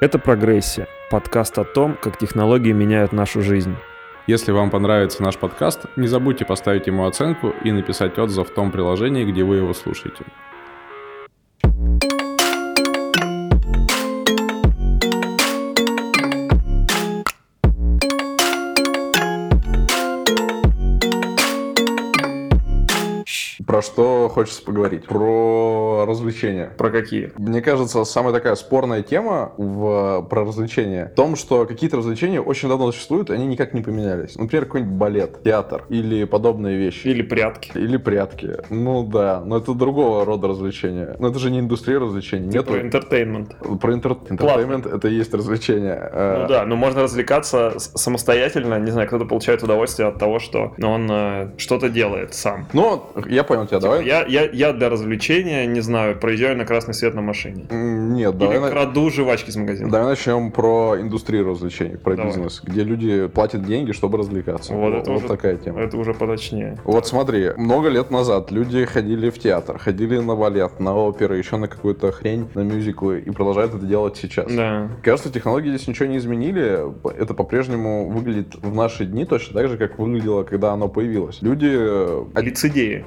Это «Прогрессия» — подкаст о том, как технологии меняют нашу жизнь. Если вам понравится наш подкаст, не забудьте поставить ему оценку и написать отзыв в том приложении, где вы его слушаете. Что хочется поговорить? Про развлечения. Про какие? Мне кажется, самая такая спорная тема в, про развлечения в том, что какие-то развлечения очень давно существуют, и они никак не поменялись. Например, какой-нибудь балет, театр или подобные вещи. Или прятки. Или прятки. Ну да, но это другого рода развлечения. Но это же не индустрия развлечений. Ты Нет, про entertainment. про enter... entertainment это и есть развлечение. Э, Ну да, но можно развлекаться самостоятельно, не знаю, кто-то получает удовольствие от того, что он э, что-то делает сам. Ну, я понял тебя, давай. Я, я, я для развлечения, не знаю, проезжаю на красный свет на машине. Нет, давай, Или на- краду жвачки с магазина. давай начнем про индустрию развлечений, про Давай. бизнес, где люди платят деньги, чтобы развлекаться. Вот это уже- такая тема. Это уже поточнее. Вот смотри, много лет назад люди ходили в театр, ходили на балет, на оперы, еще на какую-то хрень, на мюзиклы и продолжают это делать сейчас. Да. Кажется, технологии здесь ничего не изменили. Это по-прежнему выглядит в наши дни точно так же, как выглядело, когда оно появилось. Люди э, Лицедеи.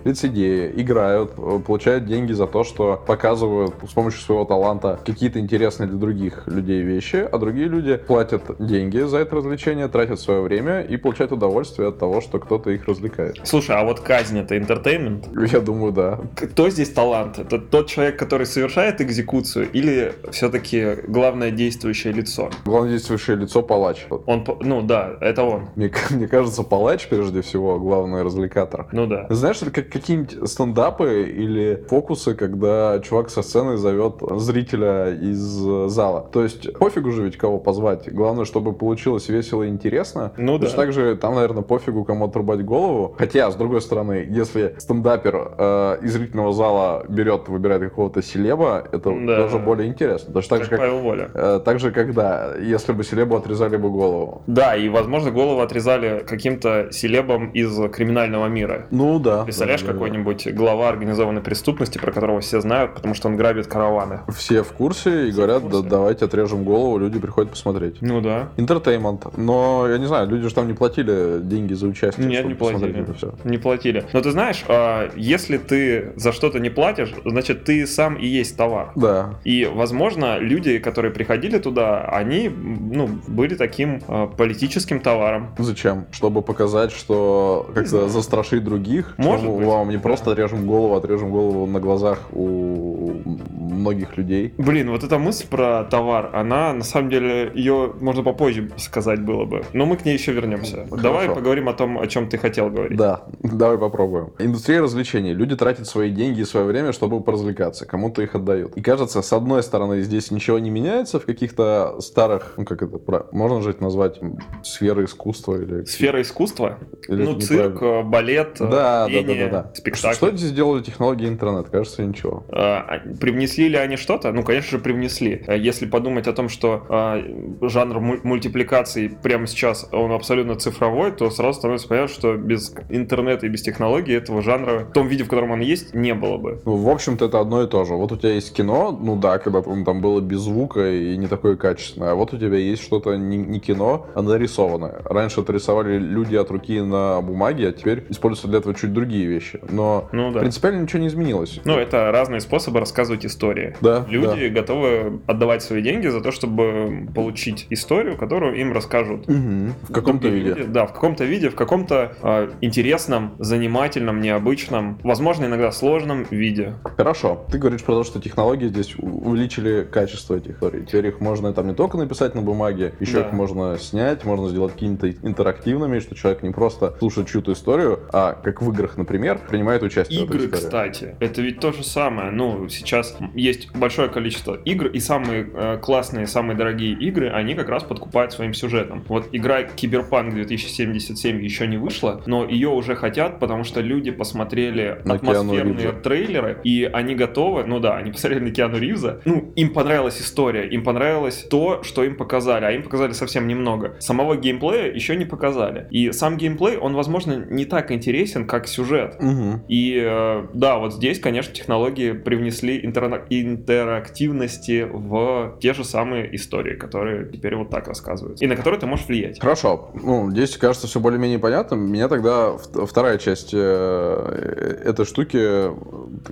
Играют, э, получают деньги за то, что показывают с помощью своего таланта какие-то интересные для других людей вещи, а другие люди платят деньги за это развлечение, тратят свое время и получают удовольствие от того, что кто-то их развлекает. Слушай, а вот казнь это интертеймент? Я думаю, да. Кто здесь талант? Это тот человек, который совершает экзекуцию, или все-таки главное действующее лицо? Главное действующее лицо палач. Он, ну да, это он. Мне, мне кажется, палач прежде всего главный развлекатор. Ну да. Знаешь, как какие-нибудь стендапы или фокусы, когда чувак со сцены зовет зрителя из э, зала. То есть пофигу же ведь кого позвать. Главное, чтобы получилось весело и интересно. Ну да. Так же там, наверное, пофигу кому отрубать голову. Хотя, с другой стороны, если стендапер э, из зрительного зала берет, выбирает какого-то селеба, это Да. даже более интересно. Точно так Как же, как Павел Воля. э, так же, когда, если бы селебу отрезали бы голову. Да, и, возможно, голову отрезали каким-то селебом из криминального мира. Ну да. Представляешь, да, да. Какой-нибудь глава организованной преступности, про которого все знают, потому что он грабит караваны. Все в курсе и Все говорят, курсе. да давайте отрежем голову, люди приходят посмотреть. Ну да. Интертеймент. Но, я не знаю, люди же там не платили деньги за участие. Нет, не платили. Не платили. Но ты знаешь, а, если ты за что-то не платишь, значит, ты сам и есть товар. Да. И, возможно, люди, которые приходили туда, они, ну, были таким а, политическим товаром. Зачем? Чтобы показать, что как-то застрашить других. Может быть. Вам не просто отрежем голову, отрежем голову на глазах у многих людей. Блин, вот эта мысль про товар, она, на самом деле, ее можно попозже сказать было бы. Но мы к ней еще вернемся. Хорошо. Давай поговорим о том, о чем ты хотел говорить. Да, давай попробуем. Индустрия развлечений. Люди тратят свои деньги и свое время, чтобы поразвлекаться. Кому-то их отдают. И кажется, с одной стороны, здесь ничего не меняется в каких-то старых, ну как это, можно же это назвать сферы искусства или... Сфера искусства, или ну, цирк, балет, э, Да, да, да, пение, да, да. спектакль. Что здесь сделали технологии интернет? Кажется, ничего. А, Привнесли ли они что-то? Ну, конечно же, привнесли. А Если подумать о том, что а, жанр муль- мультипликации прямо сейчас, он абсолютно цифровой, то сразу становится понятно, что без интернета и без технологий этого жанра, в том виде, в котором он есть, не было бы. Ну, в общем-то, это одно и то же. Вот у тебя есть кино, ну да, когда там было без звука и не такое качественное. А вот у тебя есть что-то не, не кино, а нарисованное. Раньше это рисовали люди от руки на бумаге, а теперь используются для этого чуть другие вещи. Но Ну да. принципиально ничего не изменилось. Ну, это разные способы рассказывать истории. Да, Люди готовы отдавать свои деньги за то, чтобы получить историю, которую им расскажут. Мгм. В каком-то виде. люди. Да, в каком-то виде, в каком-то а, интересном, занимательном, необычном, возможно, иногда сложном виде. Хорошо. Ты говоришь про то, что технологии здесь увеличили качество этих историй. Теперь их можно там не только написать на бумаге, еще Да. их можно снять, можно сделать какими-то интерактивными, что человек не просто слушает чью-то историю, а как в играх, например, принимает участие этой Игры, кстати, это ведь то же самое. Ну, сейчас есть большое количество игр, и самые э, классные, самые дорогие игры, они как раз подкупают своим сюжетом. Вот игра Киберпанк 2077 еще не вышла, но ее уже хотят, потому что люди посмотрели На атмосферные трейлеры, и они готовы, ну да, они посмотрели на Киану Ривза, ну, им понравилась история, им понравилось то, что им показали, а им показали совсем немного. Самого геймплея еще не показали. И сам геймплей, он, возможно, не так интересен, как сюжет. Мгм. И э, да, вот здесь, конечно, технологии привнесли интер- интерактивности в те же самые истории, которые теперь вот так рассказываются, и на которые ты можешь влиять. Хорошо. Ну, здесь кажется все более-менее понятно. Меня тогда вторая часть э, этой штуки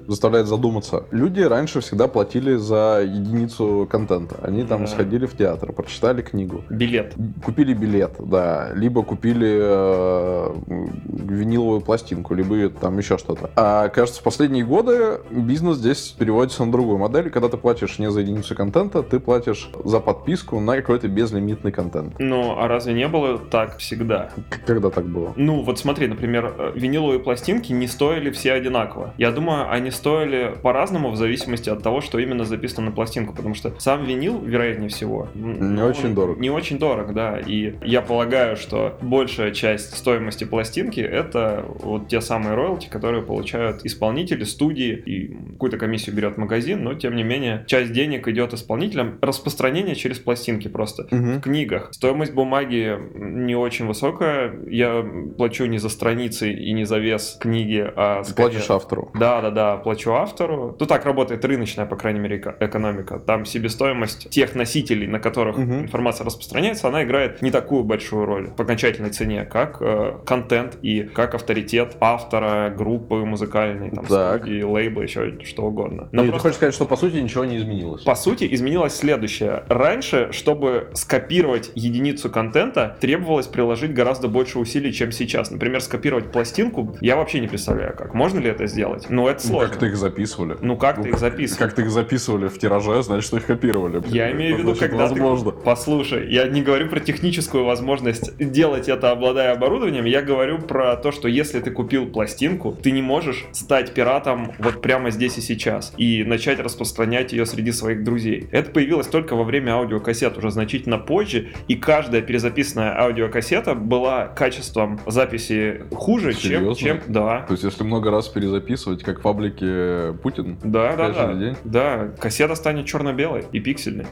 заставляет задуматься. Люди раньше всегда платили за единицу контента. Они там да. сходили в театр, прочитали книгу. Билет. Купили билет, да. Либо купили э, виниловую пластинку, либо там еще что-то. А кажется, в последние годы бизнес здесь переводится на другую модель. Когда ты платишь не за единицу контента, ты платишь за подписку на какой-то безлимитный контент. Ну, а разве не было так всегда? Когда так было? Ну, вот смотри, например, э, виниловые пластинки не стоили все одинаково. Я думаю, они стоили по-разному в зависимости от того, что именно записано на пластинку, потому что сам винил, вероятнее всего, не очень дорог. Не очень дорог, да. И я полагаю, что большая часть стоимости пластинки это вот те самые роялти, которые получают исполнители, студии, и какую-то комиссию берет магазин, но тем не менее часть денег идет исполнителям. Распространение через пластинки просто. Угу. В книгах стоимость бумаги не очень высокая. Я плачу не за страницы и не за вес книги, а скорее... Платишь автору. Да, да, да, плачу автору. Ну так работает рыночная, по крайней мере, экономика. Там себестоимость тех носителей, на которых угу. информация распространяется, она играет не такую большую роль в окончательной цене, как э, контент и как авторитет автора, группы музыкальной, там, так. студии, лейбла, еще что угодно. Но и просто... ты хочешь сказать, что по сути ничего не изменилось? По сути изменилось следующее. Раньше, чтобы скопировать единицу контента, требовалось приложить гораздо больше усилий, чем сейчас. Например, скопировать пластинку, я вообще не представляю, как. Можно ли это сделать? Но это сложно. Ну, как ты их записывали? Ну, как ну, их записывал? Как ты их записывали в тираже, значит, что их копировали. Я имею в виду, когда возможно. ты... Послушай, я не говорю про техническую возможность делать это, обладая оборудованием, я говорю про то, что если ты купил пластинку, ты не можешь стать пиратом вот прямо здесь и сейчас и начать распространять ее среди своих друзей. Это появилось только во время аудиокассет, уже значительно позже, и каждая перезаписанная аудиокассета была качеством записи хуже, чем, чем... Да. То есть, если много раз перезаписывать, как в паблике Путин? Да, да, да. День? Да, кассета станет черно-белой и пиксельной.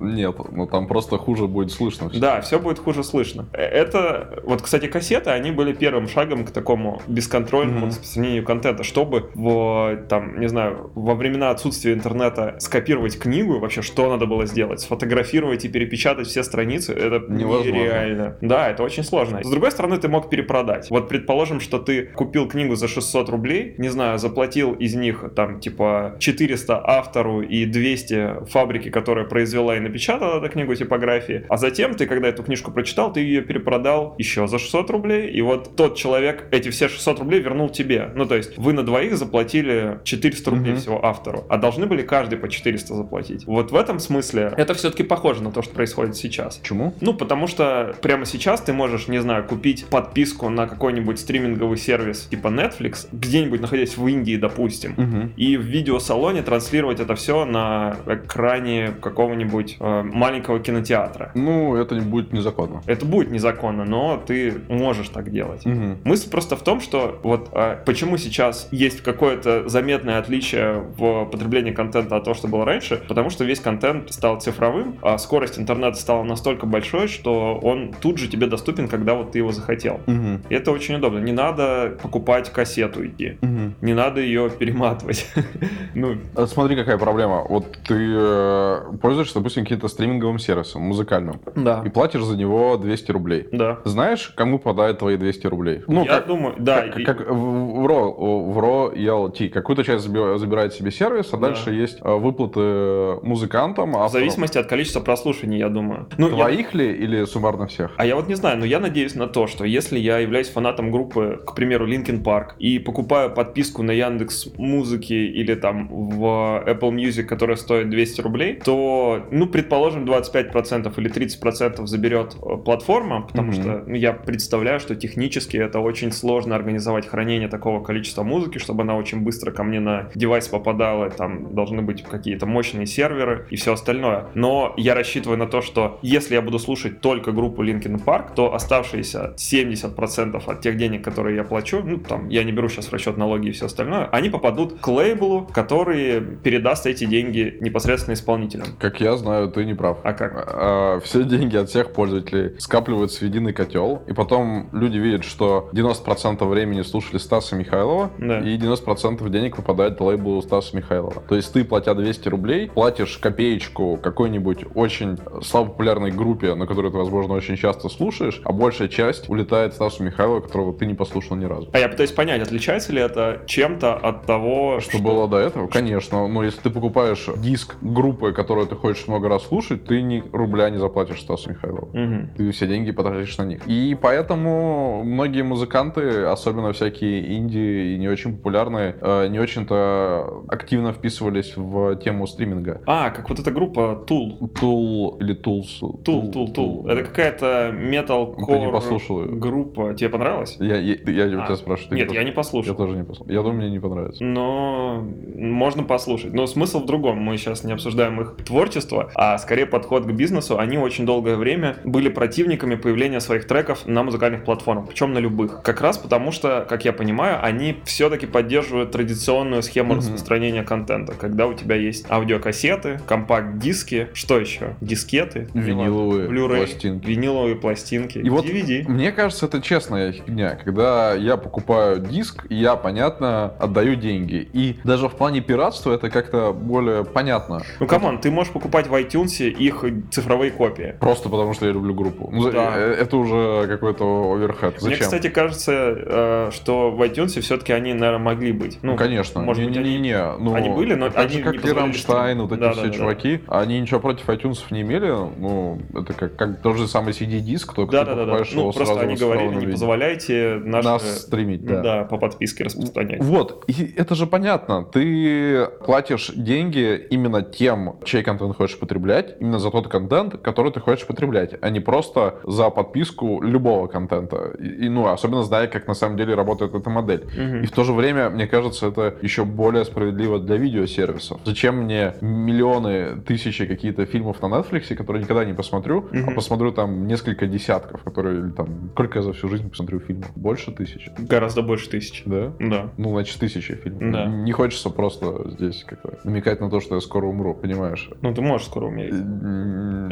Нет, ну там просто хуже будет слышно. Все. Да, все будет хуже слышно. Э, это, вот, кстати, кассеты, они были первым шагом к такому бесконтрольному mm-hmm. распространению контента, чтобы в, там, не знаю, во времена отсутствия интернета скопировать книгу, вообще что надо было сделать, сфотографировать и перепечатать все страницы, это Невозможно. нереально. Да, это очень сложно. С другой стороны, ты мог перепродать. Вот предположим, что ты купил книгу за 600 рублей, не знаю, заплатил из них там типа 400 автору и 200 фабрике, которая произвела и напечатала эту книгу типографии, а затем ты, когда эту книжку прочитал, ты ее перепродал еще за 600 рублей, и вот тот человек эти все 600 рублей вернул тебе. Ну, то есть вы на двоих заплатили 400 рублей mm-hmm. всего автору, а должны были каждый по 400 заплатить. Вот в этом смысле это все-таки похоже на то, что происходит сейчас. Почему? Ну, потому что прямо сейчас ты можешь, не знаю, купить подписку на какой-нибудь стриминговый сервис типа Netflix, где-нибудь находясь в Индии, допустим, угу. и в видеосалоне транслировать это все на экране какого-нибудь э, маленького кинотеатра. Ну, это не будет незаконно. Это будет незаконно, но ты можешь так делать. Угу. Мысль просто в том, что вот э, почему сейчас есть какое-то заметное отличие в потреблении контента от того, что было раньше, потому что весь контент стал цифровым, а скорость интернета стала настолько большой, что он тут же тебе доступен, когда вот ты его захотел. Угу. Это очень удобно. Не надо покупать кассету идти. Угу. Не надо ее перематывать. ну. А смотри, какая проблема. Вот ты э, пользуешься, допустим, каким-то стриминговым сервисом, музыкальным. Да. И платишь за него 200 рублей. Да. Знаешь, кому попадают твои 200 рублей? Ну, Я как, думаю, да. Как, и... как в, в, RAW, в ELT. Какую-то часть забирает себе сервис, а да. дальше есть э, выплаты музыкантам. Авторам. В зависимости от количества прослушаний, я думаю. Ну, Твоих я... ли или суммарно всех? А я вот не знаю, но я надеюсь на то, что если я являюсь фанатом группы, к примеру, Linkin Park, и покупаю подписку на Яндекс Музыки или там в Apple Music, которая стоит 200 рублей, то, ну, предположим, 25% или 30% заберет э, платформа, потому mm-hmm. что ну, я представляю, что технически это очень сложно организовать хранение такого количества музыки, чтобы она очень быстро ко мне на девайс попадала, там должны быть какие-то мощные серверы и все остальное. Но я рассчитываю на то, что если я буду слушать только группу Linkin Park, то оставшиеся 70% от тех денег, которые я плачу, ну, там, я не беру сейчас в расчет налоги и все остальное, они попадут к лейблу, который передаст эти деньги непосредственно исполнителям. Как я знаю, ты не прав. А как? А, все деньги от всех пользователей скапливаются в единый котел, и потом люди видят, что 90% времени слушали Стаса Михайлова, Да. и 90% денег попадает лейблу Стаса Михайлова. То есть ты, платя 200 рублей, платишь копеечку какой-нибудь очень слабопопулярной группе, на которую ты, возможно, очень часто слушаешь, а большая часть улетает Стасу Михайлову, которого ты не послушал ни разу. А я пытаюсь понять, отличается ли это чем-то от того, Что было до этого? Конечно. Но если ты покупаешь диск группы, которую ты хочешь много раз слушать, ты ни рубля не заплатишь Стасу Михайлову. Мгм. Ты все деньги потратишь на них. И поэтому многие музыканты, особенно всякие инди и не очень популярные, э, не очень-то активно вписывались в тему стриминга. А, как вот эта группа Tool. Tool или Tools? Tool, Tool, Tool. Это какая-то Ты не метал-кор послушал её. группа. Тебе понравилось? Я, я, я А, тебя спрашиваю. Нет, я не послушал. Я тоже не послушал. Я думаю, мне не понравится. Но можно послушать. Но смысл в другом. Мы сейчас не обсуждаем их творчество, а скорее подход к бизнесу. Они очень долгое время были противниками появления своих треков на музыкальных платформах, причем на любых. Как раз потому что, как я понимаю, они все-таки поддерживают традиционную схему Мгм. распространения контента, когда у тебя есть аудиокассеты, компакт-диски, что еще? Дискеты, Виниловые Blu-ray, пластинки. виниловые пластинки, И вот DVD. Мне кажется, это честная фигня. Когда я покупаю диск, я, понятно, отдаю деньги. И даже в плане пиратства это как-то более понятно. Ну, come on, ты можешь покупать в iTunes их цифровые копии. Просто потому, что я люблю группу. Ну, Да. э, Это уже какой-то overhead. Зачем? Мне, кстати, кажется, э, что в iTunes все-таки они, наверное, могли быть. Ну, конечно. может быть, они- Не-не-не. Ну, они были, но так они же, как не и Рамштайн, вот эти Да, все да, да. чуваки, они ничего против iTunes не имели. Ну, это как, как тот же самый CD-диск, только Да, ты да, да, да. покупаешь Ну, его просто сразу они в говорили, не позволяйте наши... Нас стримить, да. да, по подписке распространять. Вот, и это же понятно. Ты платишь деньги именно тем, чей контент хочешь потреблять, именно за тот контент, который ты хочешь потреблять, а не просто за подписку любого контента. И, ну, особенно зная, как на самом деле работает эта модель. Мгм. И в то же время, мне кажется, это еще более справедливо для видеосервисов. Зачем мне миллионы, тысячи какие-то фильмов на Netflix, которые никогда не посмотрю, а Мгм. посмотрю там несколько десятков, которые там... Сколько я за всю жизнь посмотрю фильмов? Больше тысячи? Гораздо больше тысяч. Да? Да. Ну, значит, тысячи фильмов. Да. Не хочется просто здесь как-то намекать на то, что я скоро умру, понимаешь? Ну, ты можешь скоро умереть.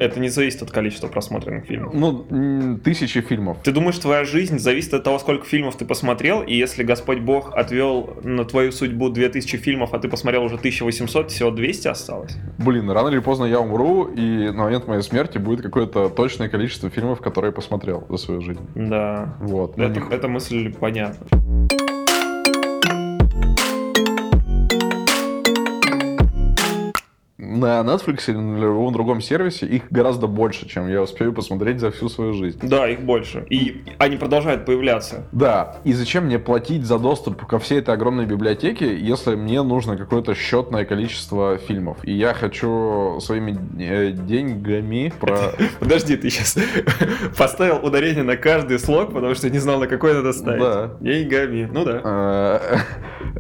Это не зависит от количества просмотренных фильмов. Ну, тысячи фильмов. Ты думаешь, твоя жизнь зависит от того, сколько фильмов ты посмотрел, и если Господь Бог отвел на твою судьбу 2000 фильмов, а ты посмотрел уже 1800, всего 200 осталось? Блин, рано или поздно я умру, и на момент моей смерти будет какое-то точное количество фильмов, которые я посмотрел за свою жизнь. Да. Вот. Ну, Это, не- эта мысль понятна. На Netflix или на любом другом сервисе их гораздо больше, чем я успею посмотреть за всю свою жизнь. Да, их больше. И они продолжают появляться. Да, и зачем мне платить за доступ ко всей этой огромной библиотеке, если мне нужно какое-то счетное количество фильмов? И я хочу своими э, деньгами про... Подожди, ты сейчас поставил ударение на каждый слог, потому что не знал, на какой надо ставить. Да. Деньгами. Ну да. Э,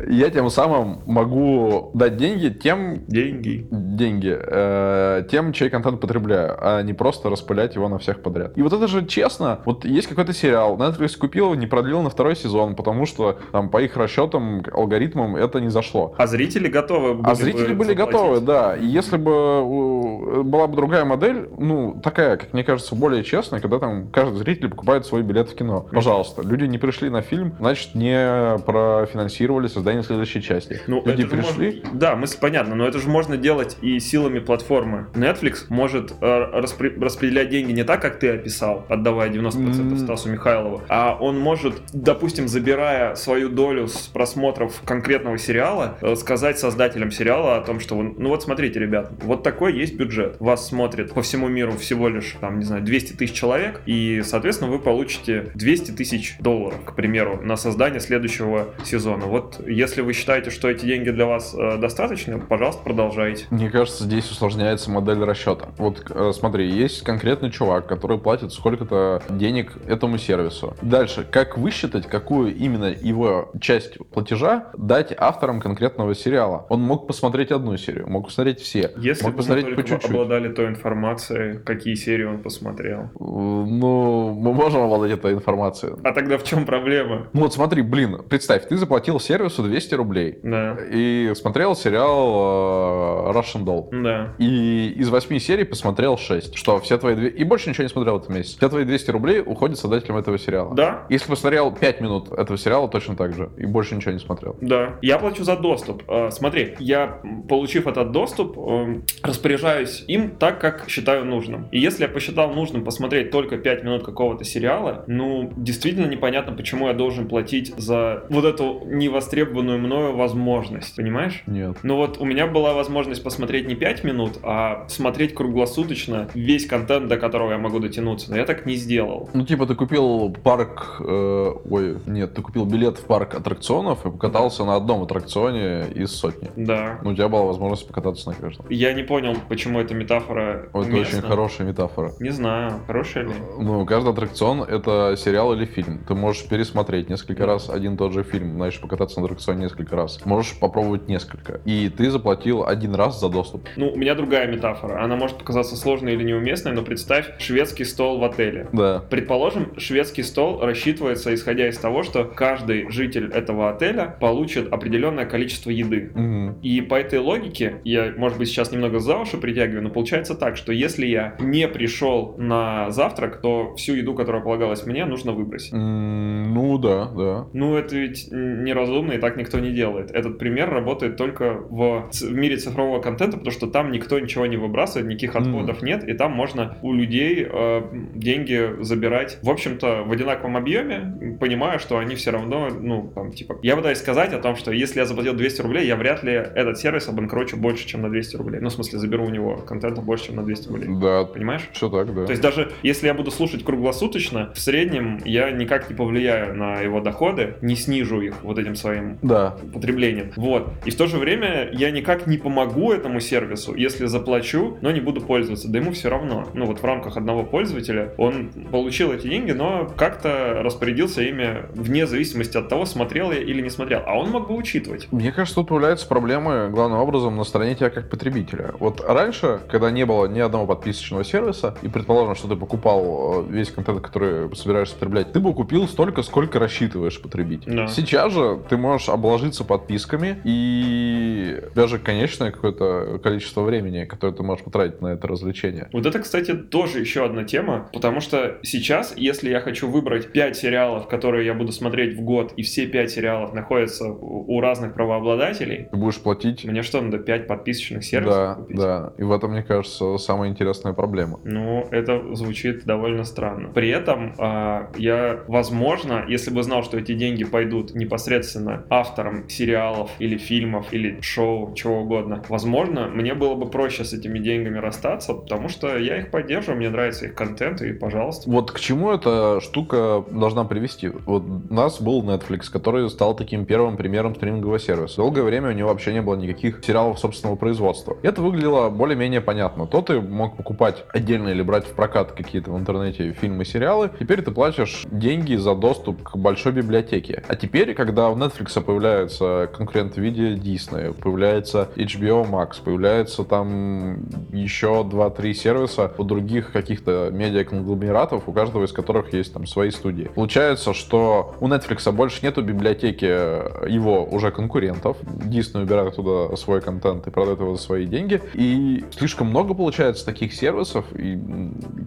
Я тем самым могу дать деньги тем, Деньги. Деньги э, тем, чей контент потребляю, а не просто распылять его на всех подряд. И вот это же честно. Вот есть какой-то сериал, Netflix купил его, не продлил на второй сезон, потому что там по их расчетам, алгоритмам это не зашло. А зрители готовы были А зрители бы были заплатить? готовы, да. И если бы была бы другая модель, ну, такая, как мне кажется, более честная, когда там каждый зритель покупает свой билет в кино. Пожалуйста, люди не пришли на фильм, значит, не профинансировали создание следующей части. Ну, люди пришли, можно- Да, мысль понятна, но это же можно делать и силами платформы. Netflix может э, распри- распределять деньги не так, как ты описал, отдавая 90% М. Стасу Михайлову, а он может, допустим, забирая свою долю с просмотров конкретного сериала, э, сказать создателям сериала о том, что, ну вот смотрите, ребят, вот такой есть бюджет. Вас смотрит по всему миру всего лишь, там, не знаю, 200 тысяч человек, и, соответственно, вы получите 200 тысяч долларов, к примеру, на создание следующего сезона. Вот если вы считаете, что эти деньги для вас э, достаточно, пожалуйста, продолжайте. Мне кажется, здесь усложняется модель расчета. Вот э, смотри, есть конкретный чувак, который платит сколько-то денег этому сервису. Дальше, как высчитать, какую именно его часть платежа дать авторам конкретного сериала? Он мог посмотреть одну серию, мог посмотреть все, Если мог бы посмотреть по чуть-чуть. обладали той информацией, какие серии он посмотрел. Э, Ну, мы можем обладать этой информацией. А тогда в чем проблема? Ну вот смотри, блин, представь, ты заплатил сервису сервису 200 рублей. Да. И смотрел сериал э, Russian Doll. Да. И из 8 серий посмотрел 6. Что, все твои... две- И больше ничего не смотрел в этом месяце. Все твои 200 рублей уходят создателям этого сериала. Да, Если посмотрел 5 минут этого сериала, точно так же. И больше ничего не смотрел. Да, я плачу за доступ. Э, Смотри, я, получив этот доступ, эм, распоряжаюсь им так, как считаю нужным. И если я посчитал нужным посмотреть только 5 минут какого-то сериала, ну, действительно непонятно, почему я должен платить за вот эту невостребованную мною возможность, понимаешь? Нет. Ну вот у меня была возможность посмотреть не 5 минут, а смотреть круглосуточно весь контент, до которого я могу дотянуться. Но я так не сделал. Ну, типа, ты купил парк... э, ой, нет, ты купил билет в парк аттракционов и покатался на одном аттракционе из сотни. Да. Ну, у тебя была возможность покататься на каждом. Я не понял, почему эта метафора Это уместна. очень хорошая метафора. Не знаю, хорошая ли. Ну, каждый аттракцион — это сериал или фильм. Ты можешь пересмотреть несколько раз один и тот же фильм, знаешь, покататься на аттракционе несколько раз. Можешь попробовать несколько. И ты заплатил один раз за доступ. Ну, у меня другая метафора. Она может показаться сложной или неуместной, но представь шведский стол в отеле. Да. Предположим, шведский стол рассчитывается исходя из того, что каждый житель этого отеля получит определенное количество еды. Мгм. И по этой логике, я, может быть, сейчас немного за уши притягиваю, но получается так, что если я не пришел на завтрак, то всю еду, которая полагалась мне, нужно выбросить. М, Ну, да, да. Ну, это ведь неразумно, и так никто не делает. Этот пример работает только в, в мире цифрового контента, потому что там никто ничего не выбрасывает, никаких отходов нет, и там можно у людей э, деньги забирать, в общем-то, в одинаковом объеме, понимая, что они все равно, ну, там, типа... Я пытаюсь сказать о том, что если я заплатил 200 рублей, я вряд ли этот сервис обанкрочу больше, чем на 200 рублей. Ну, в смысле, заберу у него контента больше, чем на 200 рублей. Да, Понимаешь? все так, да. То есть даже если я буду слушать круглосуточно, в среднем я никак не повлияю на его доходы, не снижу их вот этим своим Да. потреблением. Вот. И в то же время я никак не помогу этому сервису, если заплачу, но не буду пользоваться. Да ему все равно. Ну вот в рамках одного пользователя он получил эти деньги, но как-то распорядился ими вне зависимости от того, смотрел я или не смотрел. А он мог бы учитывать. Мне кажется, тут появляются проблемы главным образом на стороне тебя как потребителя. Вот раньше, когда не было ни одного подписочного сервиса, и предположим, что ты покупал э, весь контент, который собираешься потреблять, ты бы купил столько, сколько рассчитываешь потребить. Да. Сейчас же ты можешь обложиться подписками, и даже конечное какое-то количество времени, которое ты можешь потратить на это развлечение. Вот это, кстати, тоже еще одна тема, потому что сейчас, если я хочу выбрать 5 сериалов, которые я буду смотреть в год, и все 5 сериалов находятся у разных правообладателей, Ты будешь платить... мне что, надо 5 подписочных сервисов Да, купить? да. И в этом, мне кажется, самая интересная проблема. Ну, это звучит довольно странно. При этом а, я, возможно, если бы знал, что эти деньги пойдут непосредственно авторам сериалов или фильмов или шоу, чего угодно, возможно, мне было бы проще с этими деньгами расстаться, потому что я их поддерживаю, мне нравится их контент, и пожалуйста. Вот к чему эта штука должна привести? Вот у нас был Netflix, который стал таким первым примером стримингового сервиса. Долгое время у него вообще не было никаких сериалов собственного производства. Это выглядело более-менее понятно. То ты мог покупать отдельно или брать в прокат какие-то в интернете фильмы, сериалы. Теперь ты платишь деньги за доступ к большой библиотеке. А теперь, когда у Netflix появляются конкуренты в виде Disney, появляется HBO Max, появляется там еще 2-3 сервиса у других каких-то медиаконгломератов, у каждого из которых есть там свои студии. Получается, что у Netflix больше нету библиотеки его уже конкурентов. Disney убирает туда свой контент и продает его за свои деньги. И слишком много получается таких сервисов, и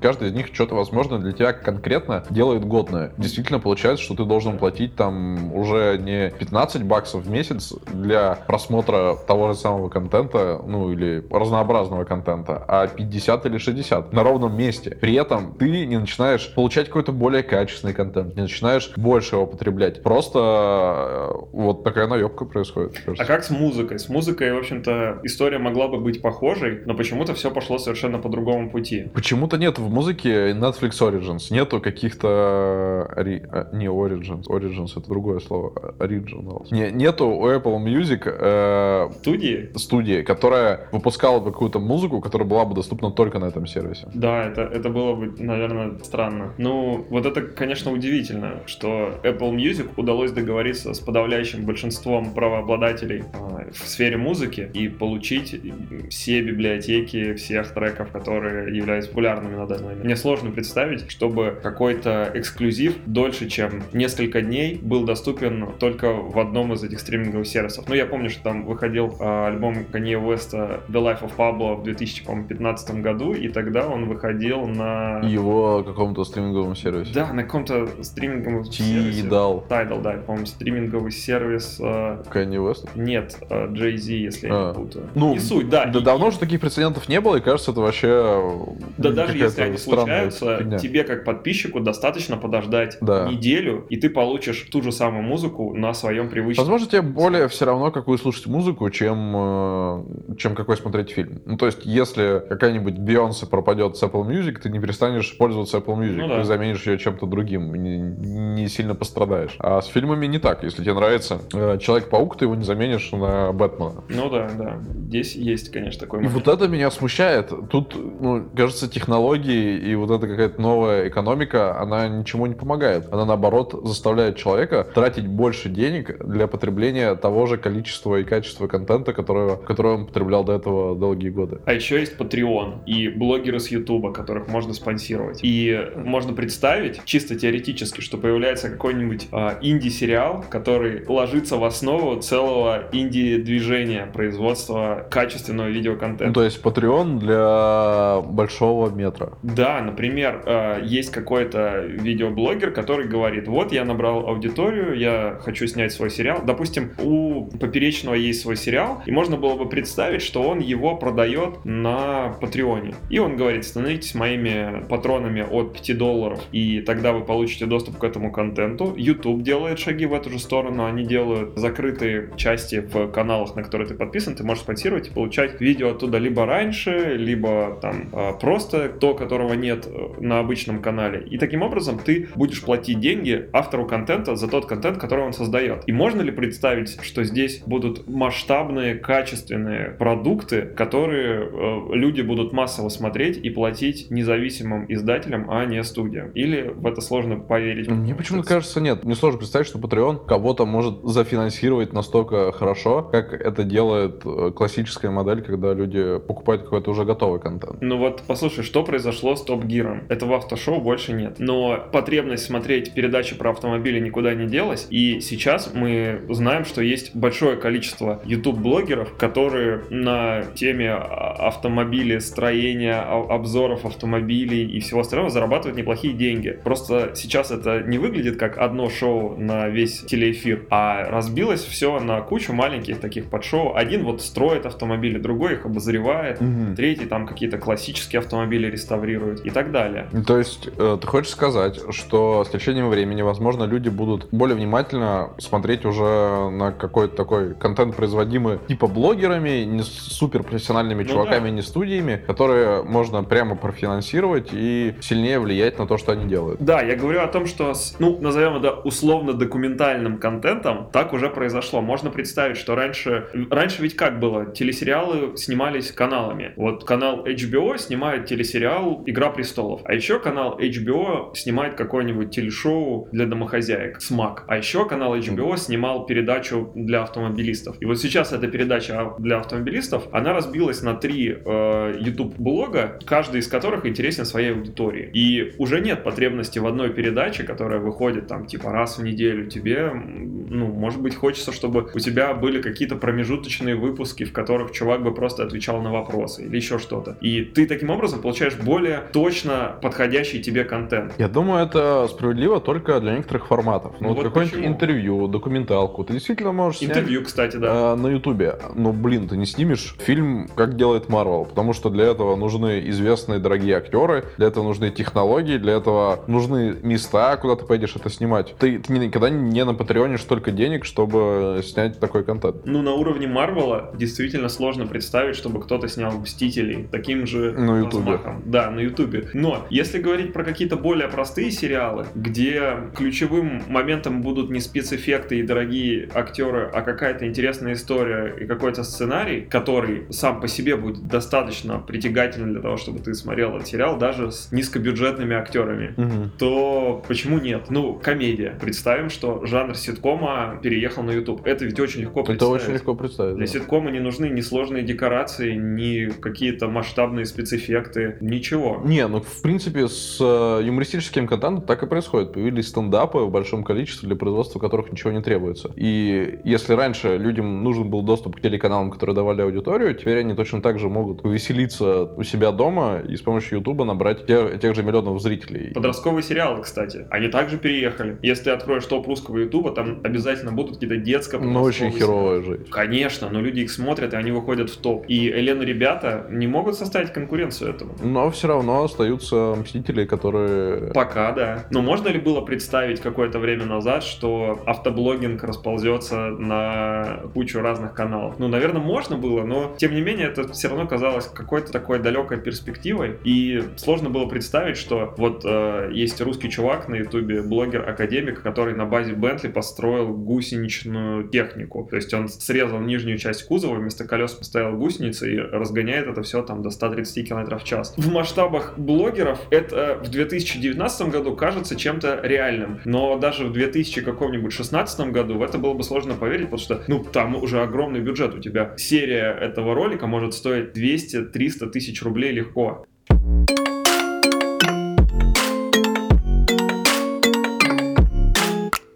каждый из них что-то, возможно, для тебя конкретно делает годное. Действительно получается, что ты должен платить там уже не 15 баксов в месяц для просмотра того же самого контента, ну или разнообразного контента, а 50 или 60 на ровном месте. При этом ты не начинаешь получать какой-то более качественный контент, не начинаешь больше его потреблять. Просто э, вот такая наебка происходит. мне А кажется. как с музыкой? С музыкой, в общем-то, история могла бы быть похожей, но почему-то все пошло совершенно по другому пути. Почему-то нет в музыке Netflix Origins, нету каких-то... ори- а, Не Origins, Origins это другое слово, Originals. Не, нету у Apple Music э, Студии? студии, которая выпускала бы какую-то музыку, которая была бы доступна только на этом сервисе. Да, это, это было бы, наверное, странно. Ну, вот это, конечно, удивительно, что Apple Music удалось договориться с подавляющим большинством правообладателей а, в сфере музыки и получить все библиотеки всех треков, которые являются популярными на данный момент. Мне сложно представить, чтобы какой-то эксклюзив дольше, чем несколько дней был доступен только в одном из этих стриминговых сервисов. Ну, я помню, что там выходил а, альбом Kanye West The Life of Pablo в 2015 году, и тогда он выходил на... Его каком-то стриминговом сервисе. Да, на каком-то стриминговом сервисе. Tidal. Tidal, да, по-моему, стриминговый сервис. а, Kanye West. Нет, а, Jay-Z, если я А. не путаю. Ну, не суть, да. Да и- давно же таких прецедентов не было, и кажется, это вообще Да даже если они случаются, фигня. тебе как подписчику достаточно подождать Да. неделю, и ты получишь ту же самую музыку на своем привычном. Возможно, тебе более все равно, какую слушать музыку, чем, э, чем какой смотреть фильм. Ну, то есть, если какая-нибудь Бейонсе пропадет с Apple Music, ты не перестанешь пользоваться Apple Music, Ну да. ты заменишь ее чем-то другим, не, не сильно пострадаешь. А с фильмами не так. Если тебе нравится э, Человек-паук, ты его не заменишь на Бэтмена. Ну да, да. Здесь есть, конечно, такой И момент. вот это меня смущает. Тут, ну, кажется, технологии и вот эта какая-то новая экономика, она ничему не помогает. Она, наоборот, заставляет человека тратить больше денег для потребления того же количества и качества контента, которого, который он потреблял до этого долгие годы. А еще есть Patreon и блогеры с Ютуба, которых можно спонсировать. И можно представить, чисто теоретически, что появляется какой-нибудь а, инди-сериал, который ложится в основу целого инди-движения производства качественного Ну, видеоконтента. то есть Patreon для большого метра. Да, например, э, есть какой-то видеоблогер, который говорит, вот я набрал аудиторию, я хочу снять свой сериал. Допустим, у Поперечного есть свой сериал, и можно было бы представить, что он его продает на Патреоне. И он говорит, становитесь моими патронами от 5 долларов, и тогда вы получите доступ к этому контенту. YouTube делает шаги в эту же сторону, они делают закрытые части в каналах, на которые ты подписан, ты можешь спонсировать и получать видео оттуда либо раньше, либо там а, просто то, которого нет э, на обычном канале. И таким образом ты будешь платить деньги автору контента за тот контент, который он создает. И можно ли представить, что здесь будут масштабные, качественные продукты, которые э, люди будут массово смотреть и платить независимым издателям, а не студиям? Или в это сложно поверить? Мне почему-то кажется, нет. Мне сложно представить, что Patreon кого-то может зафинансировать настолько хорошо, как это делает э, классическая модель, когда люди покупают какой-то уже готовый контент. Ну вот, послушай, что произошло с Топ Гиром? Этого автошоу больше нет. Но потребность смотреть передачи про автомобили никуда не делась. И сейчас мы знаем, что есть большое количество YouTube-блогеров, которые на теме а- автомобилей, строения, а- обзоров автомобилей и всего остального зарабатывают неплохие деньги. Просто сейчас это не выглядит как одно шоу на весь телеэфир, а разбилось все на кучу маленьких таких подшоу. Один вот строит автомобили, другой их обозревает, Третий там какие-то классические автомобили реставрирует и так далее. Ну, То есть, э, ты хочешь сказать, что с течением времени, возможно, люди будут более внимательно смотреть уже на какой-то такой контент, производимый типа блогерами, не с суперпрофессиональными Ну чуваками, да. не студиями, которые можно прямо профинансировать и сильнее влиять на то, что они делают. Да, я говорю о том, что, с, ну, назовем это условно-документальным контентом, так уже произошло. Можно представить, что раньше... Раньше ведь как было? Телесериалы снимались каналами. Вот канал HBO снимает телесериал «Игра престолов», а еще канал HBO снимает какое-нибудь телешоу для домохозяек «Смак», а еще канал HBO снимал передачу для автомобилистов. И вот сейчас эта передача для автомобилистов, она разбилась на три э, YouTube-блога, каждый из которых интересен своей аудитории. И уже нет потребности в одной передаче, которая выходит там типа раз в неделю. Тебе, ну, может быть, хочется, чтобы у тебя были какие-то промежуточные выпуски, в которых чувак бы просто отвечал на вопросы или еще что-то. И ты таким образом получаешь более точно подходящий тебе контент. Я думаю, это справедливо только для некоторых форматов. Ну, Ну вот вот какое-нибудь интервью, документалку. Ты действительно можешь снять Интервью, кстати, да. э, на Ютубе. Но, блин, ты не снимешь фильм, как делает Марвел, потому что для этого нужны известные дорогие актеры, для этого нужны технологии, для этого нужны места, куда ты поедешь это снимать. Ты, ты никогда не на Патреоне столько денег, чтобы снять такой контент. Ну, на уровне Марвела действительно сложно представить, чтобы кто-то снял Мстителей таким же На Ютубе. Да, на Ютубе. Но если говорить про какие-то более простые сериалы, где ключевым моментом будут не спецэффекты и дорогие актеры, а какая-то интересная история и какой-то сценарий, который сам по себе будет достаточно притягательным для того, чтобы ты смотрел этот сериал, даже с низкобюджетными актерами, то почему нет? Ну, комедия. Представим, что жанр ситкома переехал на YouTube. Это ведь очень легко Это представить. очень легко представить. Для да. ситкома не нужны ни сложные декорации, ни какие-то масштабные спецэффекты, ничего. Не, ну в принципе с э, юмористическим контентом так и происходит. Появились стендапы в большом количестве, для производства которых ничего не требуется. И если раньше людям нужен был доступ к телеканалам, которые давали аудиторию, теперь они точно так же могут повеселиться у себя дома и с помощью Ютуба набрать тех, тех же миллионов зрителей. Подростковые сериалы, кстати, они также переехали. Если откроешь топ русского Ютуба, там обязательно будут какие-то детско Ну, очень херовая жизнь. Конечно, но люди их смотрят, и они выходят в топ. И Элена ребята не могут составить конкуренцию этому. Но все равно остаются мстители, которые... Пока, да. Но можно ли было представить какое-то время назад, что автоблогинг расползется на кучу разных каналов? Ну, наверное, можно было, но тем не менее это все равно казалось какой-то такой далекой перспективой. И сложно было представить, что вот э, есть русский чувак на ютубе, блогер-академик, который на базе Бентли построил гусеничную технику. То есть он срезал нижнюю часть кузова, вместо колес поставил гусеницы и разгоняет это все там до 130 км в час. В масштабах блогеров это в 2019 году кажется чем-то реальным, но даже в 2000 каком-нибудь 16 году в это было бы сложно поверить, потому что, ну, там уже огромный бюджет у тебя. Серия этого ролика может стоить 200-300 тысяч рублей легко.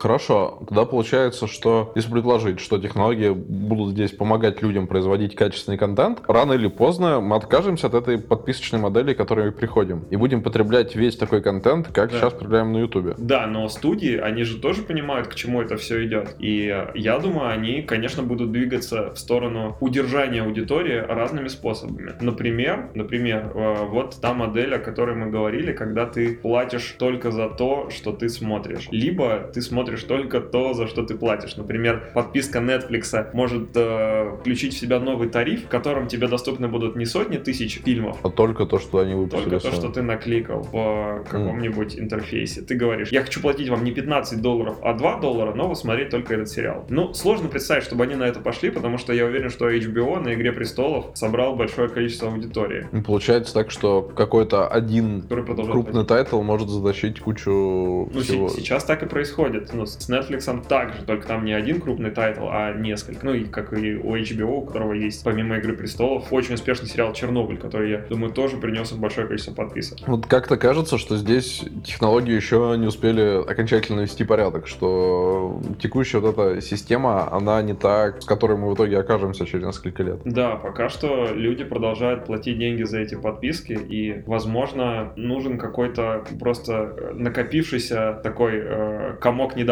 Хорошо, тогда получается, что если предложить, что технологии будут здесь помогать людям производить качественный контент, рано или поздно мы откажемся от этой подписочной модели, к которой мы приходим, и будем потреблять весь такой контент, как Да. сейчас потребляем на Ютубе. Да, но студии, они же тоже понимают, к чему это все идет. И я думаю, они, конечно, будут двигаться в сторону удержания аудитории разными способами. Например, например, э, вот та модель, о которой мы говорили, когда ты платишь только за то, что ты смотришь. Либо ты смотришь только то, за что ты платишь. Например, подписка Netflix может э, включить в себя новый тариф, в котором тебе доступны будут не сотни тысяч фильмов, А только то, что они выпустили. только то, что ты накликал в каком-нибудь интерфейсе. Ты говоришь, я хочу платить вам не 15 долларов, а 2 доллара, но вы смотреть только этот сериал. Ну, сложно представить, чтобы они на это пошли, потому что я уверен, что HBO на «Игре престолов» собрал большое количество аудитории, И Получается так, что какой-то один крупный title может затащить кучу Ну, всего. се- сейчас так и происходит. Ну, с Netflix так же, только там не один крупный title, а несколько. Ну, и как и у HBO, у которого есть, помимо «Игры престолов», очень успешный сериал «Чернобыль», который, я думаю, тоже принес им большое количество подписок. Вот как-то кажется, что здесь технологии еще не успели окончательно вести порядок, что текущая вот эта система, она не та, с которой мы в итоге окажемся через несколько лет. Да, пока что люди продолжают платить деньги за эти подписки, и, возможно, нужен какой-то просто э, накопившийся такой э, комок недовольства,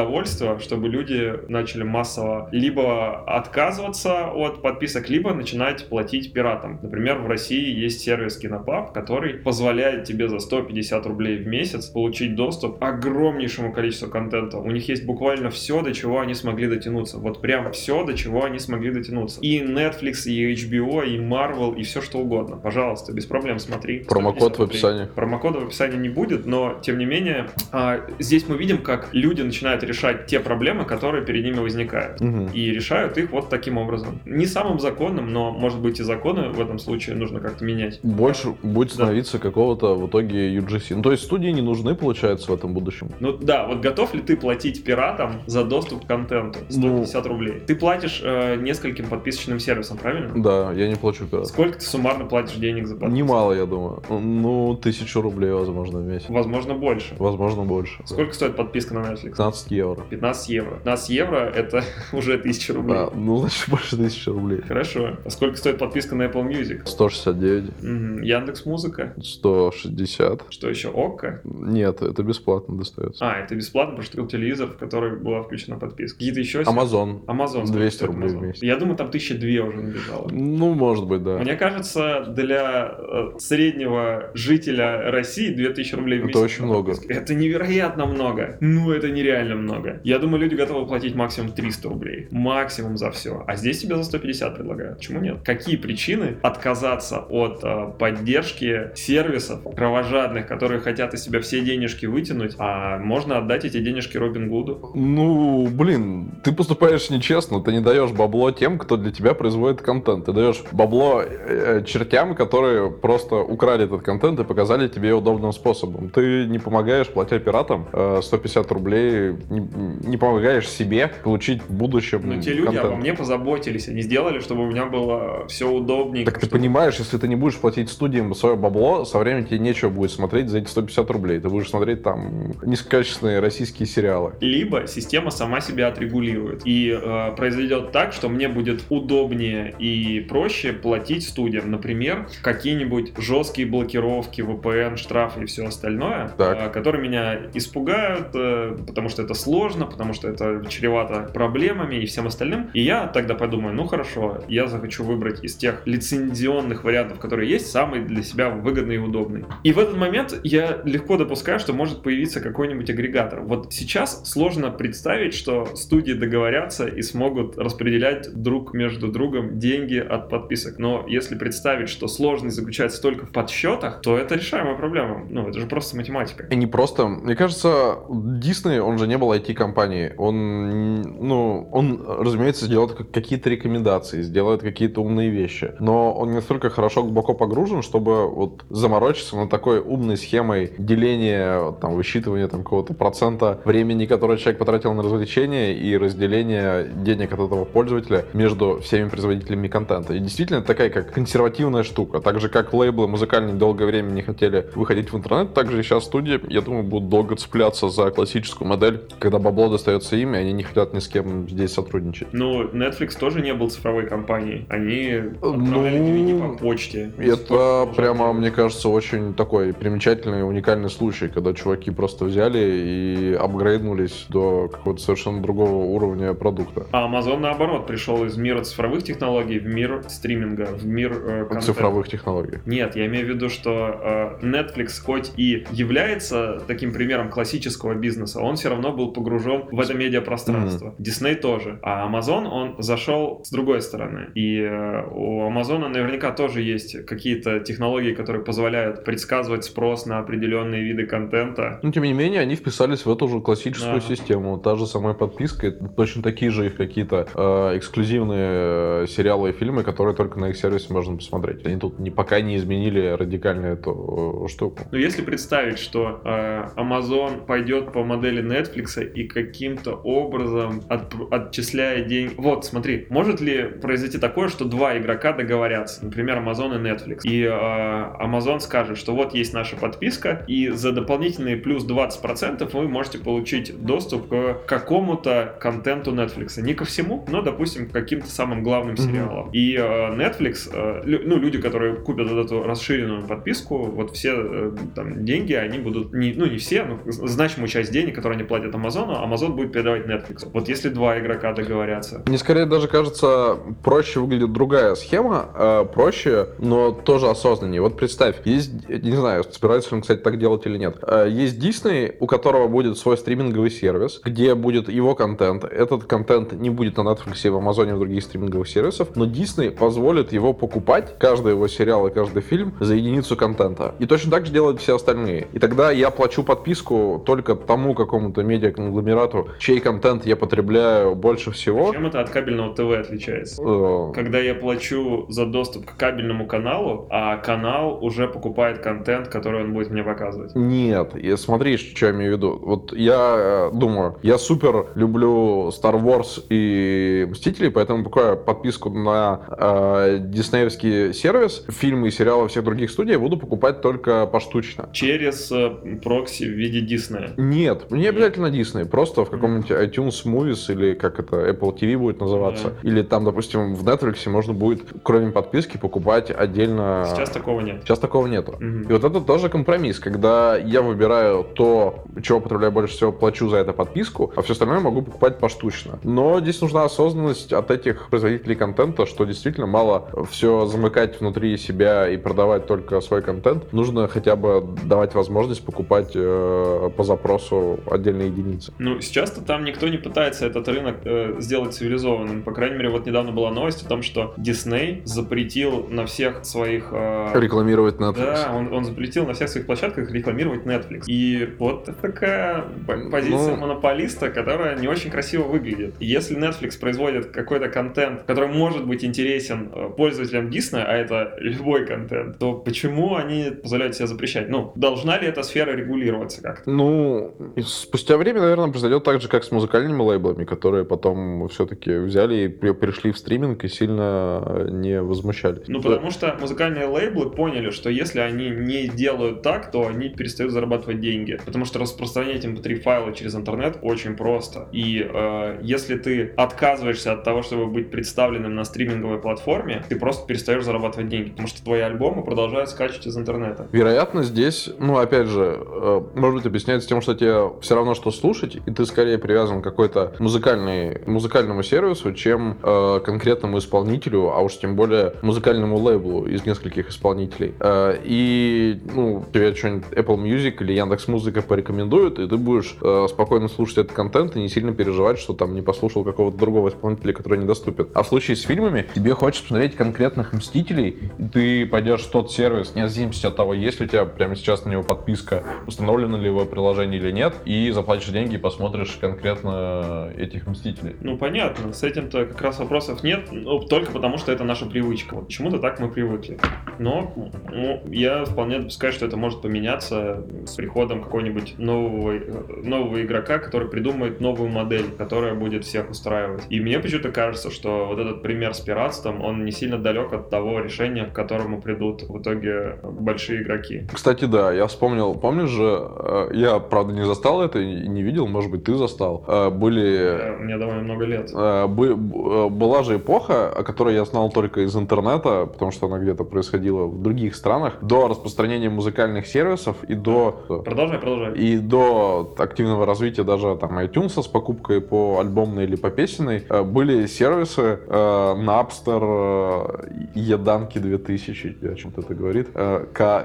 чтобы люди начали массово либо отказываться от подписок, либо начинать платить пиратам. Например, в России есть сервис Кинопаб, который позволяет тебе за 150 рублей в месяц получить доступ к огромнейшему количеству контента. У них есть буквально все, до чего они смогли дотянуться. Вот прям все, до чего они смогли дотянуться. И Netflix, и HBO, и Marvel, и все что угодно. Пожалуйста, без проблем смотри. Промокод 150 в описании. Промокода в описании не будет, но тем не менее, а, здесь мы видим, как люди начинают решать те проблемы, которые перед ними возникают. Мгм. И решают их вот таким образом. Не самым законным, но, может быть, и законы в этом случае нужно как-то менять. Больше будет становиться какого-то в итоге UGC. Ну, то есть студии не нужны, получается, в этом будущем. Ну да, вот готов ли ты платить пиратам за доступ к контенту? Ну. 150 рублей. Ты платишь э, нескольким подписочным сервисам, правильно? Да, я не плачу пират. Сколько ты суммарно платишь денег за подписку? Немало, я думаю. Ну, тысячу рублей, возможно, в месяц. Возможно, больше. Возможно, больше. Сколько стоит подписка на Netflix? 15 евро. 15 евро. 15 евро это уже 1000 рублей. Да, ну, значит, больше тысячи рублей. Хорошо. А сколько стоит подписка на Apple Music? 169, Яндекс Музыка. 160. Что еще? Окко? Нет, это бесплатно достается. А, это бесплатно, потому что купил телевизор, в который была включена подписка. Какие-то еще? Амазон. Амазон. сколько 200 стоит рублей в Amazon? месяц. Я думаю, там 1002 уже набежало. Ну, может быть, да. Мне кажется, для э, среднего жителя России 2000 рублей в Это месяц. очень на много. подписке. Это невероятно много. Ну, это нереально много. Я думаю, люди готовы платить максимум 300 рублей. Максимум за все. А здесь тебе за 150 предлагают. Почему нет? Какие причины отказаться от э, поддержки сервисов кровожадных, которые хотят из себя все денежки вытянуть, а можно отдать эти денежки Робин Гуду? Ну, блин, ты поступаешь нечестно, ты не даешь бабло тем, кто для тебя производит контент. Ты даешь бабло э, чертям, которые просто украли этот контент и показали тебе удобным способом. Ты не помогаешь, платя пиратам э, 150 рублей, не не, помогаешь себе получить в будущем Но те люди контент. обо мне позаботились, они сделали, чтобы у меня было все удобнее. Так ты понимаешь, если ты не будешь платить студиям свое бабло, со временем тебе нечего будет смотреть за эти 150 рублей. Ты будешь смотреть там низкокачественные российские сериалы. Либо система сама себя отрегулирует и э, произведет так, что мне будет удобнее и проще платить студиям. Например, какие-нибудь жесткие блокировки, VPN, штрафы и все остальное, Так. э, которые меня испугают, э, потому что это сложно, потому что это чревато проблемами и всем остальным. И я тогда подумаю, ну хорошо, я захочу выбрать из тех лицензионных вариантов, которые есть, самый для себя выгодный и удобный. И в этот момент я легко допускаю, что может появиться какой-нибудь агрегатор. Вот сейчас сложно представить, что студии договорятся и смогут распределять друг между другом деньги от подписок. Но если представить, что сложность заключается только в подсчетах, то это решаемая проблема. Ну, это же просто математика. И не просто. Мне кажется, Дисней, он же не был IT-компанией. Он, ну, он, разумеется, сделает как- какие-то рекомендации, сделает какие-то умные вещи. Но он не настолько хорошо глубоко погружен, чтобы вот заморочиться на такой умной схемой деления, там, высчитывания там какого-то процента времени, которое человек потратил на развлечение и разделения денег от этого пользователя между всеми производителями контента. И действительно, такая как консервативная штука. Так же, как лейблы музыкальные долгое время не хотели выходить в интернет, так же и сейчас студии, я думаю, будут долго цепляться за классическую модель, когда бабло достается им, и они не хотят ни с кем здесь сотрудничать. Ну, Netflix тоже не был цифровой компанией. Они отправляли Ну, DVD по почте. Это прямо, мне кажется, очень такой примечательный, уникальный случай, когда чуваки просто взяли и апгрейднулись до какого-то совершенно другого уровня продукта. А Amazon, наоборот, пришел из мира цифровых технологий в мир стриминга, в мир э, контента. Цифровых технологий. Нет, я имею в виду, что э, Netflix хоть и является таким примером классического бизнеса, он все равно был погружен в это медиапространство. Disney тоже. А Amazon, он зашел с другой стороны. И э, у Amazon наверняка тоже есть какие-то технологии, которые позволяют предсказывать спрос на определенные виды контента. Но, тем не менее, они вписались в эту же классическую Ага. систему. Та же самая подписка, точно такие же их какие-то э, эксклюзивные э, сериалы и фильмы, которые только на их сервисе можно посмотреть. Они тут не, пока не изменили радикально эту э, штуку. Но если представить, что э, Amazon пойдет по модели Netflix и каким-то образом от- отчисляя деньги... Вот, смотри, может ли произойти такое, что два игрока договорятся, например, Amazon и Netflix, и э, Amazon скажет, что вот есть наша подписка, и за дополнительные плюс 20% вы можете получить доступ к какому-то контенту Netflix. Не ко всему, но, допустим, к каким-то самым главным сериалам. И э, Netflix, э, лю- ну, люди, которые купят вот эту расширенную подписку, вот все э, там деньги, они будут, не, ну, не все, но значимую часть денег, которые они платят Амазону, Amazon будет передавать Netflix. Вот если два игрока договорятся. Мне скорее даже кажется, проще выглядит другая схема, э, проще, но тоже осознаннее. Вот представь, есть, не знаю, собирается он, кстати, так делать или нет. Э, Есть Disney, у которого будет свой стриминговый сервис, где будет его контент. Этот контент не будет на Netflix, в Амазоне в других стриминговых сервисах, но Disney позволит его покупать, каждый его сериал и каждый фильм, за единицу контента. И точно так же делают все остальные. И тогда я плачу подписку только тому какому-то медиаконгломерату, чей контент я потребляю больше всего. Чем это от кабельного ТВ отличается? Э, Когда я плачу за доступ к кабельному каналу, а канал уже покупает контент, который он будет мне показывать. Нет, я, смотри, что я имею в виду. Вот я э, думаю, я супер люблю Star Wars и Мстителей, поэтому покупаю подписку на э, диснеевский сервис. Фильмы и сериалы всех других студий я буду покупать только поштучно. Через э, прокси в виде Диснея. Нет, не обязательно Disney, просто в каком-нибудь iTunes Movies или как это, Apple TV будет называться. Или там, допустим, в Netflix можно будет, кроме подписки, покупать отдельно... Сейчас такого нет. Сейчас такого нету. Мгм. И вот это тоже компромисс, когда я выбираю то, чего потребляю больше всего, плачу за это подписку, а все остальное могу покупать поштучно. Но здесь нужна осознанность от этих производителей контента, что действительно мало все замыкать внутри себя и продавать только свой контент. Нужно хотя бы давать возможность покупать э, по запросу отдельные единицы. Ну, сейчас-то там никто не пытается этот рынок э, сделать цивилизованным. По крайней мере, вот недавно была новость о том, что Дисней запретил на всех своих... э, Рекламировать Netflix. Да, он, он запретил на всех своих площадках рекламировать Netflix. И вот такая по- позиция Ну. монополиста, которая не очень красиво выглядит. И Если Netflix производит какой-то контент, который может быть интересен э, пользователям Disney, а это любой контент, то почему они позволяют себе запрещать? Ну, должна ли эта сфера регулироваться как-то? Ну, спустя время, наверное, произойдет так же, как с музыкальными лейблами, которые потом все-таки взяли и пришли в стриминг и сильно не возмущались. Ну, потому что музыкальные лейблы поняли, что если они не делают так, то они перестают зарабатывать деньги. Потому что распространять mp3 эм файлы через интернет очень просто. И э, если ты отказываешься от того, чтобы быть представленным на стриминговой платформе, ты просто перестаешь зарабатывать деньги, потому что твои альбомы продолжают скачивать из интернета. Вероятно, здесь, ну, опять же, э, может быть, объясняется тем, что тебе все равно, что слушать, и ты скорее привязан к какой-то музыкальной, музыкальному сервису, чем э, конкретному исполнителю, а уж тем более музыкальному лейблу из нескольких исполнителей. Э, и, ну, тебе что-нибудь Apple Music или Яндекс Музыка порекомендуют, и ты будешь э, спокойно слушать этот контент и не сильно переживать, что там не послушал какого-то другого исполнителя, который недоступен. А в случае с фильмами, тебе хочется посмотреть конкретных Мстителей, и ты пойдешь в тот сервис, не зависимости от того, есть ли у тебя прямо сейчас на него подписка, установлено ли его приложение или нет, и заплатишь деньги и посмотришь конкретно этих Мстителей. Ну, понятно. С этим-то как раз вопросов нет, ну, только потому, что это наша привычка. Вот почему-то так мы привыкли. Но ну, я вполне допускаю, что это может поменяться с приходом какого-нибудь нового, нового игрока, который придумает новую модель, которая будет всех устраивать. И мне почему-то кажется, что вот этот пример с пиратством, он не сильно далек от того решения, к которому придут в итоге большие игроки. Кстати, да, я вспомнил, помнишь же, э, я, правда, не застал это и не видел, может быть, ты застал. Э, были... Мне довольно много лет. Э, была же эпоха, о которой я знал только из интернета, потому что она где-то происходила в других странах, до распространения музыкальных сервисов и до... Продолжай, продолжай. И до активного развития даже там iTunes с покупкой по альбомной или по песенной были сервисы Napster, Еданки 2000, о чем-то это говорит,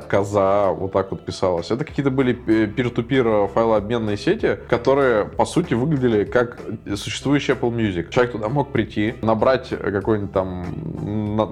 Коза, вот так вот писалось. Это какие-то были peer-to-peer файлообменные сети, которые, по сути, выглядели как существующий Apple Music. Человек туда мог прийти, набрать какое-нибудь там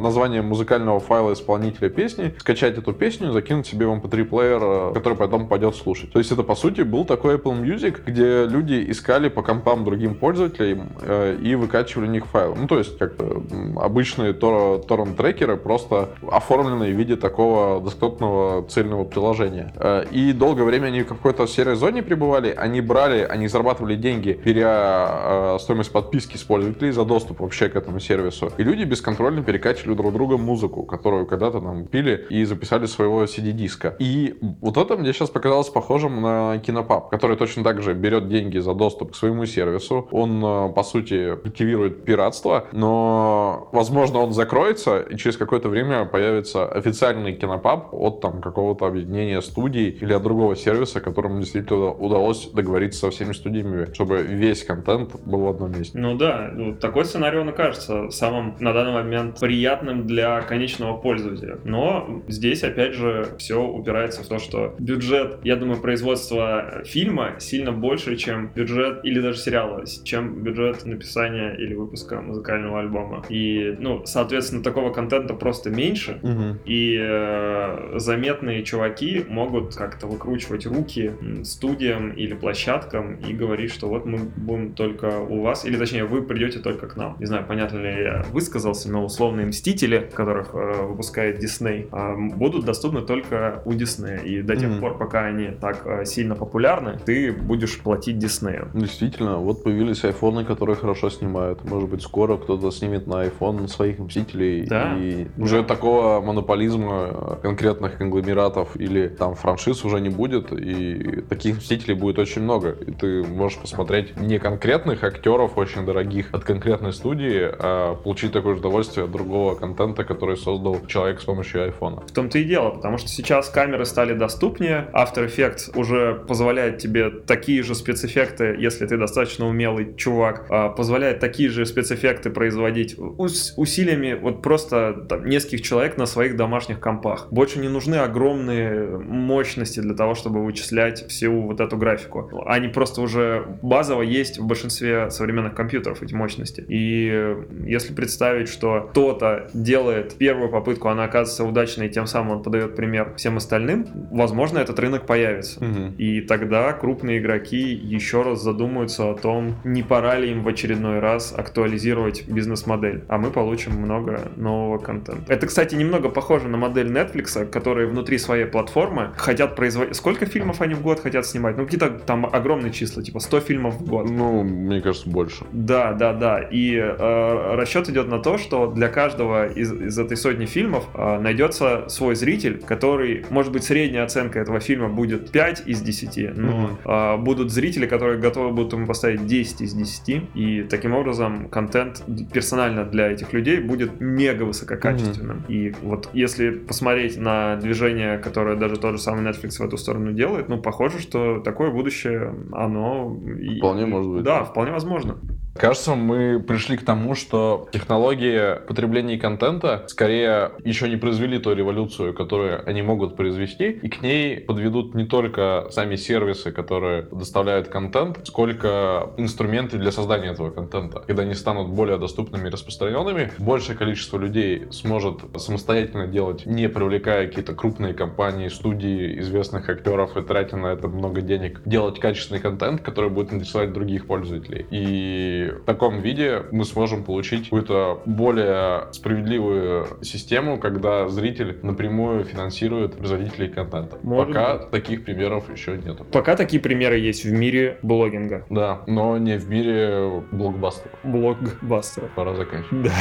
название музыкального файла исполнителя песни, скачать эту песню, закинуть себе в MP3 плеер, э, который потом пойдет слушать. То есть это, по сути, был такой Apple Music, где люди искали по компам другим пользователям э, и выкачивали у них файлы. Ну, то есть, как-то обычные торрент-трекеры, просто оформленные в виде такого десктопного цельного приложения. Э, и долгое время они в какой-то серой зоне пребывали, они брали, они зарабатывали деньги, беря э, стоимость подписки с пользователей за доступ вообще к этому сервису. И люди бесконтрольно перекачивали друг друга музыку, которую когда-то нам пили и записали своего CD-диска. И вот это мне сейчас показалось похожим на Кинопаб, который точно так же берет деньги за доступ к своему сервису. Он, э, по сути, культивирует пиратство, но, возможно, он закроется, и через какое-то время появится официальный Кинопаб от там какого-то объединения студий или от другого сервиса, которому действительно удалось договориться со всеми студиями, чтобы весь контент был в одном месте. Ну да, ну, такой сценарий, он и кажется самым на данный момент приятным для конечного пользователя. Но здесь, опять же, все упирается в то, что бюджет, я думаю, производства фильма сильно больше, чем бюджет или даже сериала, чем бюджет написания или выпуска музыкального альбома. И, ну, соответственно, такого контента просто меньше, угу. и э, заметные чуваки могут как-то выкручивать руки студиям или площадкам и говорить, что вот мы будем только у вас, или точнее, вы придете только к нам. Не знаю, понятно ли я высказался, но условные Мстители, которых э, выпускает Disney, э, будут доступны только у Disney. И до тех mm-hmm. пор, пока они так э, сильно популярны, ты будешь платить Disney. Действительно, вот появились айфоны, которые хорошо снимают. Может быть, скоро кто-то снимет на iPhone своих Мстителей. Да. И да. уже такого монополизма конкретных конгломератов или там франшиз уже не будет. И таких Мстителей будет очень много. И ты можешь посмотреть не конкретных актеров очень дорогих от конкретной студии, а получить такое же удовольствие от другого контента, который создал человек с помощью айфона. В том-то и дело, потому что сейчас камеры стали доступнее, After Effects уже позволяет тебе такие же спецэффекты, если ты достаточно умелый чувак, а, позволяет такие же спецэффекты производить ус усилиями вот просто там, нескольких человек на своих домашних компах. Больше не нужны огромные мощности для того, чтобы вычислять всю вот эту графику. Они просто уже базово есть в большинстве современных компьютеров, эти мощности. И если представить, что кто-то делает первую попытку, она оказывается удачной, и тем самым он подает пример всем остальным, возможно, этот рынок появится. Угу. И тогда крупные игроки еще раз задумаются о том, не пора ли им в очередной раз актуализировать бизнес-модель, а мы получим много нового контента. Это, кстати, немного похоже на модель Netflix, которые внутри своей платформы хотят производить... Сколько фильмов они в год хотят снимать? Ну, какие-то там огромное огромные числа, типа 100 фильмов в год. Ну, мне кажется, больше. Да, да, да. И э, расчет идет на то, что для каждого из, из этой сотни фильмов э, найдется свой зритель, который, может быть, средняя оценка этого фильма будет 5 из 10, но э, будут зрители, которые готовы будут ему поставить 10 из 10. И таким образом контент персонально для этих людей будет мега высококачественным. И вот если посмотреть на движение, которое даже тот же самый Netflix в эту сторону делает, ну, похоже, что такое будущее, оно... и- Вполне может быть. Да, вполне возможно. Кажется, мы пришли к тому, что технологии потребления контента скорее еще не произвели ту революцию, которую они могут произвести, и к ней подведут не только сами сервисы, которые доставляют контент, сколько инструменты для создания этого контента. Когда они станут более доступными и распространенными, большее количество людей сможет самостоятельно делать, не привлекая какие-то крупные компании, студии, известных актеров и тратя на это много денег, делать качественный контент, который будет интересовать других пользователей. И в таком виде мы сможем получить какую-то более справедливую систему, когда зритель напрямую финансирует производителей контента. Может Пока таких примеров еще нету. Пока такие примеры есть в мире блогинга. Да, но не в мире блокбастеров. Блокбастеров. Пора заканчивать. Да.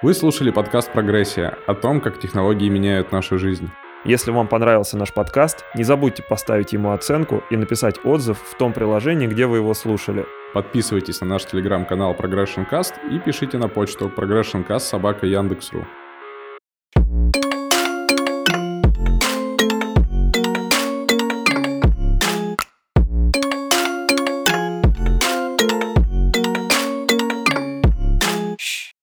Вы слушали подкаст «Прогрессия» о том, как технологии меняют нашу жизнь. Если вам понравился наш подкаст, не забудьте поставить ему оценку и написать отзыв в том приложении, где вы его слушали. Подписывайтесь на наш телеграм-канал Progression Cast и пишите на почту progressioncast собака Яндекс.ру.